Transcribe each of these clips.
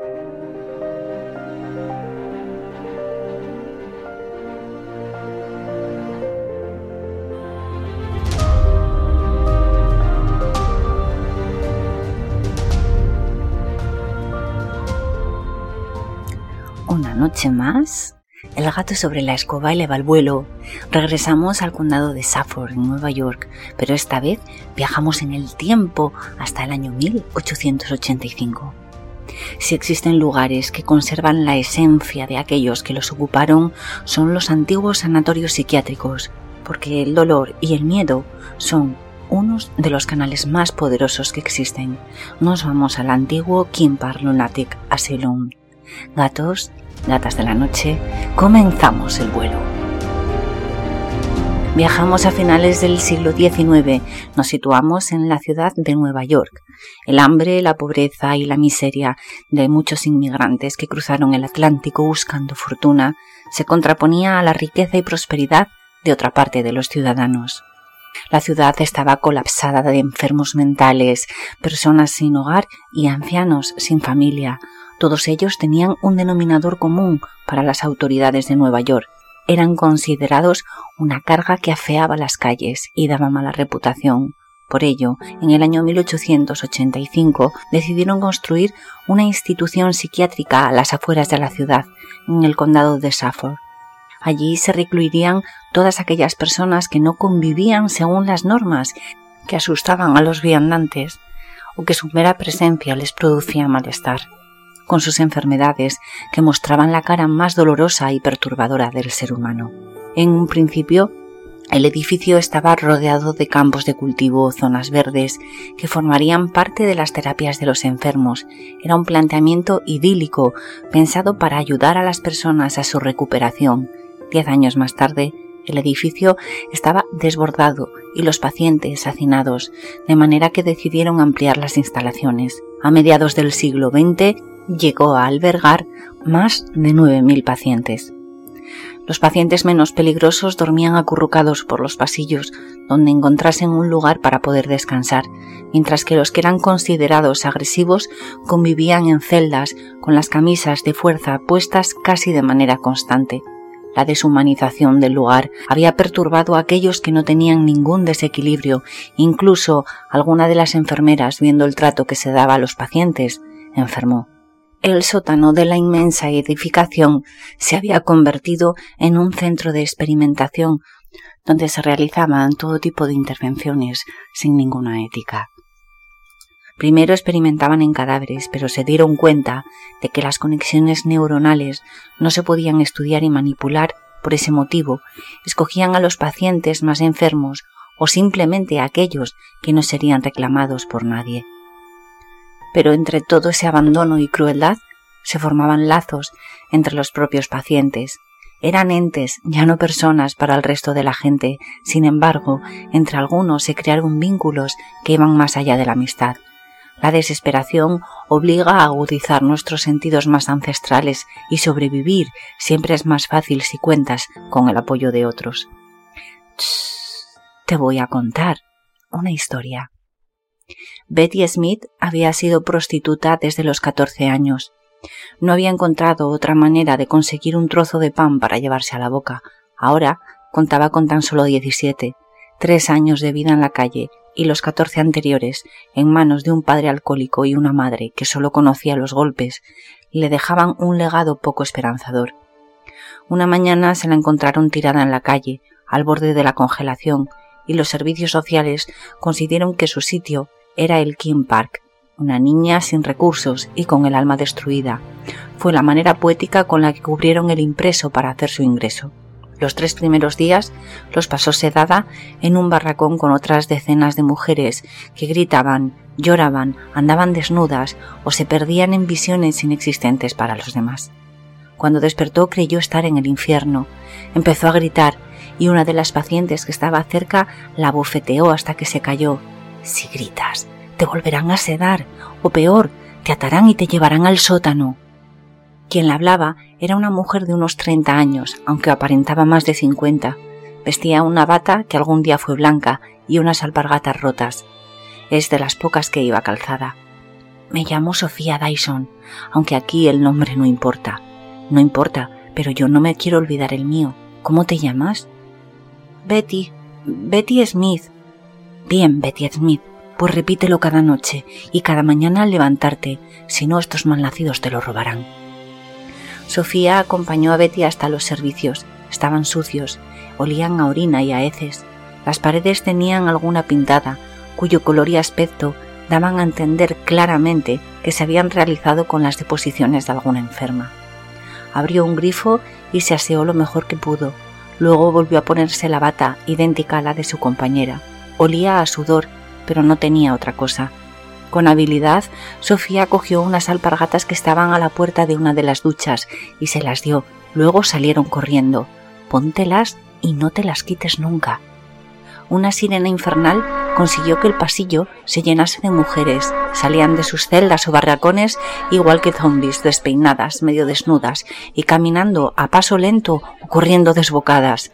Una noche más, el gato sobre la escoba eleva el vuelo. Regresamos al condado de Suffolk, en Nueva York, pero esta vez viajamos en el tiempo hasta el año 1885. Si existen lugares que conservan la esencia de aquellos que los ocuparon, son los antiguos sanatorios psiquiátricos, porque el dolor y el miedo son unos de los canales más poderosos que existen. Nos vamos al antiguo Kimpar Lunatic Asylum. Gatos, gatas de la noche, comenzamos el vuelo. Viajamos a finales del siglo XIX, nos situamos en la ciudad de Nueva York. El hambre, la pobreza y la miseria de muchos inmigrantes que cruzaron el Atlántico buscando fortuna se contraponía a la riqueza y prosperidad de otra parte de los ciudadanos. La ciudad estaba colapsada de enfermos mentales, personas sin hogar y ancianos sin familia, todos ellos tenían un denominador común para las autoridades de Nueva York. Eran considerados una carga que afeaba las calles y daba mala reputación. Por ello, en el año 1885 decidieron construir una institución psiquiátrica a las afueras de la ciudad, en el condado de Suffolk. Allí se recluirían todas aquellas personas que no convivían según las normas, que asustaban a los viandantes o que su mera presencia les producía malestar con sus enfermedades que mostraban la cara más dolorosa y perturbadora del ser humano. En un principio, el edificio estaba rodeado de campos de cultivo zonas verdes que formarían parte de las terapias de los enfermos. Era un planteamiento idílico pensado para ayudar a las personas a su recuperación. Diez años más tarde, el edificio estaba desbordado y los pacientes hacinados, de manera que decidieron ampliar las instalaciones. A mediados del siglo XX llegó a albergar más de 9.000 pacientes. Los pacientes menos peligrosos dormían acurrucados por los pasillos donde encontrasen un lugar para poder descansar, mientras que los que eran considerados agresivos convivían en celdas con las camisas de fuerza puestas casi de manera constante. La deshumanización del lugar había perturbado a aquellos que no tenían ningún desequilibrio, incluso alguna de las enfermeras, viendo el trato que se daba a los pacientes, enfermó. El sótano de la inmensa edificación se había convertido en un centro de experimentación donde se realizaban todo tipo de intervenciones sin ninguna ética. Primero experimentaban en cadáveres, pero se dieron cuenta de que las conexiones neuronales no se podían estudiar y manipular. Por ese motivo, escogían a los pacientes más enfermos o simplemente a aquellos que no serían reclamados por nadie pero entre todo ese abandono y crueldad se formaban lazos entre los propios pacientes. Eran entes, ya no personas para el resto de la gente. Sin embargo, entre algunos se crearon vínculos que iban más allá de la amistad. La desesperación obliga a agudizar nuestros sentidos más ancestrales y sobrevivir siempre es más fácil si cuentas con el apoyo de otros. te voy a contar una historia. Betty Smith había sido prostituta desde los 14 años. No había encontrado otra manera de conseguir un trozo de pan para llevarse a la boca. Ahora contaba con tan solo 17, tres años de vida en la calle y los 14 anteriores en manos de un padre alcohólico y una madre que solo conocía los golpes, le dejaban un legado poco esperanzador. Una mañana se la encontraron tirada en la calle, al borde de la congelación, y los servicios sociales consiguieron que su sitio era el King Park, una niña sin recursos y con el alma destruida. Fue la manera poética con la que cubrieron el impreso para hacer su ingreso. Los tres primeros días los pasó sedada en un barracón con otras decenas de mujeres que gritaban, lloraban, andaban desnudas o se perdían en visiones inexistentes para los demás. Cuando despertó creyó estar en el infierno. Empezó a gritar y una de las pacientes que estaba cerca la bofeteó hasta que se cayó si gritas, te volverán a sedar, o peor, te atarán y te llevarán al sótano. Quien la hablaba era una mujer de unos treinta años, aunque aparentaba más de cincuenta. Vestía una bata que algún día fue blanca y unas alpargatas rotas. Es de las pocas que iba calzada. Me llamo Sofía Dyson, aunque aquí el nombre no importa. No importa, pero yo no me quiero olvidar el mío. ¿Cómo te llamas? Betty. Betty Smith. Bien, Betty Smith. Pues repítelo cada noche y cada mañana al levantarte, si no estos malnacidos te lo robarán. Sofía acompañó a Betty hasta los servicios. Estaban sucios, olían a orina y a heces. Las paredes tenían alguna pintada, cuyo color y aspecto daban a entender claramente que se habían realizado con las deposiciones de alguna enferma. Abrió un grifo y se aseó lo mejor que pudo. Luego volvió a ponerse la bata idéntica a la de su compañera. Olía a sudor, pero no tenía otra cosa. Con habilidad, Sofía cogió unas alpargatas que estaban a la puerta de una de las duchas y se las dio. Luego salieron corriendo. Póntelas y no te las quites nunca. Una sirena infernal consiguió que el pasillo se llenase de mujeres. Salían de sus celdas o barracones igual que zombies, despeinadas, medio desnudas, y caminando a paso lento o corriendo desbocadas.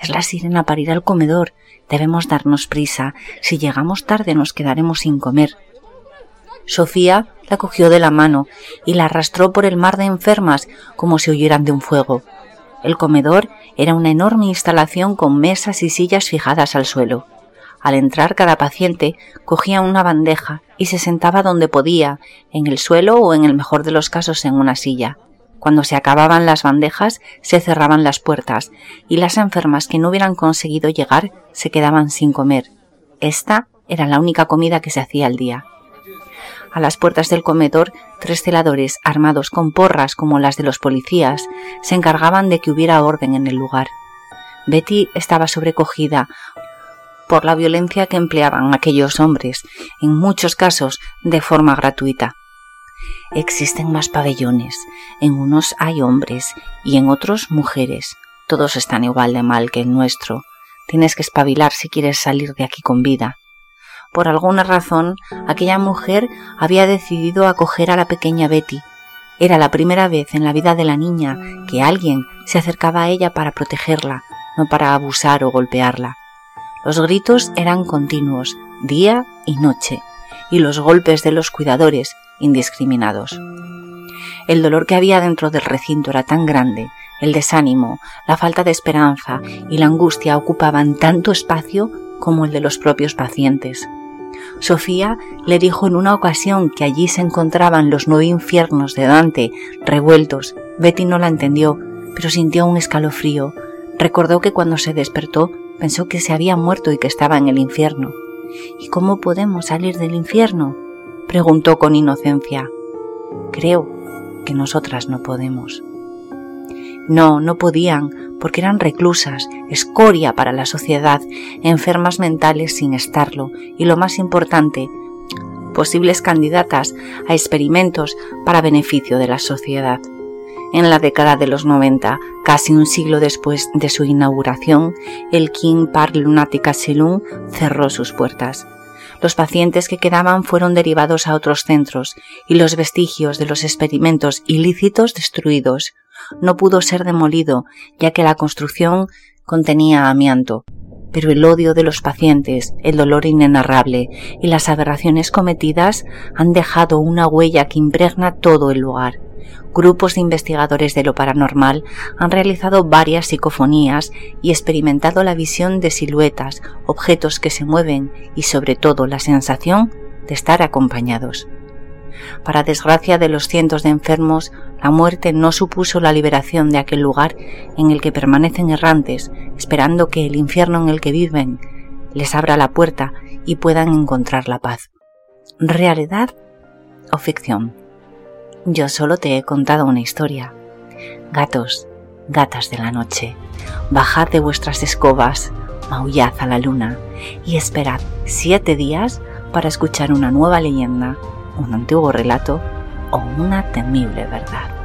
Es la sirena para ir al comedor. Debemos darnos prisa. Si llegamos tarde nos quedaremos sin comer. Sofía la cogió de la mano y la arrastró por el mar de enfermas como si huyeran de un fuego. El comedor era una enorme instalación con mesas y sillas fijadas al suelo. Al entrar cada paciente cogía una bandeja y se sentaba donde podía, en el suelo o en el mejor de los casos en una silla. Cuando se acababan las bandejas se cerraban las puertas y las enfermas que no hubieran conseguido llegar se quedaban sin comer. Esta era la única comida que se hacía al día. A las puertas del comedor, tres celadores, armados con porras como las de los policías, se encargaban de que hubiera orden en el lugar. Betty estaba sobrecogida por la violencia que empleaban aquellos hombres, en muchos casos de forma gratuita. Existen más pabellones, en unos hay hombres y en otros mujeres. Todos están igual de mal que el nuestro. Tienes que espabilar si quieres salir de aquí con vida. Por alguna razón, aquella mujer había decidido acoger a la pequeña Betty. Era la primera vez en la vida de la niña que alguien se acercaba a ella para protegerla, no para abusar o golpearla. Los gritos eran continuos, día y noche, y los golpes de los cuidadores indiscriminados. El dolor que había dentro del recinto era tan grande, el desánimo, la falta de esperanza y la angustia ocupaban tanto espacio como el de los propios pacientes. Sofía le dijo en una ocasión que allí se encontraban los nueve infiernos de Dante revueltos. Betty no la entendió, pero sintió un escalofrío. Recordó que cuando se despertó pensó que se había muerto y que estaba en el infierno. ¿Y cómo podemos salir del infierno? Preguntó con inocencia. Creo que nosotras no podemos. No, no podían, porque eran reclusas, escoria para la sociedad, enfermas mentales sin estarlo y lo más importante, posibles candidatas a experimentos para beneficio de la sociedad. En la década de los 90, casi un siglo después de su inauguración, el King Park Lunatic Asylum cerró sus puertas. Los pacientes que quedaban fueron derivados a otros centros y los vestigios de los experimentos ilícitos destruidos no pudo ser demolido, ya que la construcción contenía amianto. Pero el odio de los pacientes, el dolor inenarrable y las aberraciones cometidas han dejado una huella que impregna todo el lugar. Grupos de investigadores de lo paranormal han realizado varias psicofonías y experimentado la visión de siluetas, objetos que se mueven y sobre todo la sensación de estar acompañados. Para desgracia de los cientos de enfermos, la muerte no supuso la liberación de aquel lugar en el que permanecen errantes, esperando que el infierno en el que viven les abra la puerta y puedan encontrar la paz. ¿Realidad o ficción? Yo solo te he contado una historia. Gatos, gatas de la noche, bajad de vuestras escobas, maullad a la luna y esperad siete días para escuchar una nueva leyenda un antiguo relato o una temible verdad.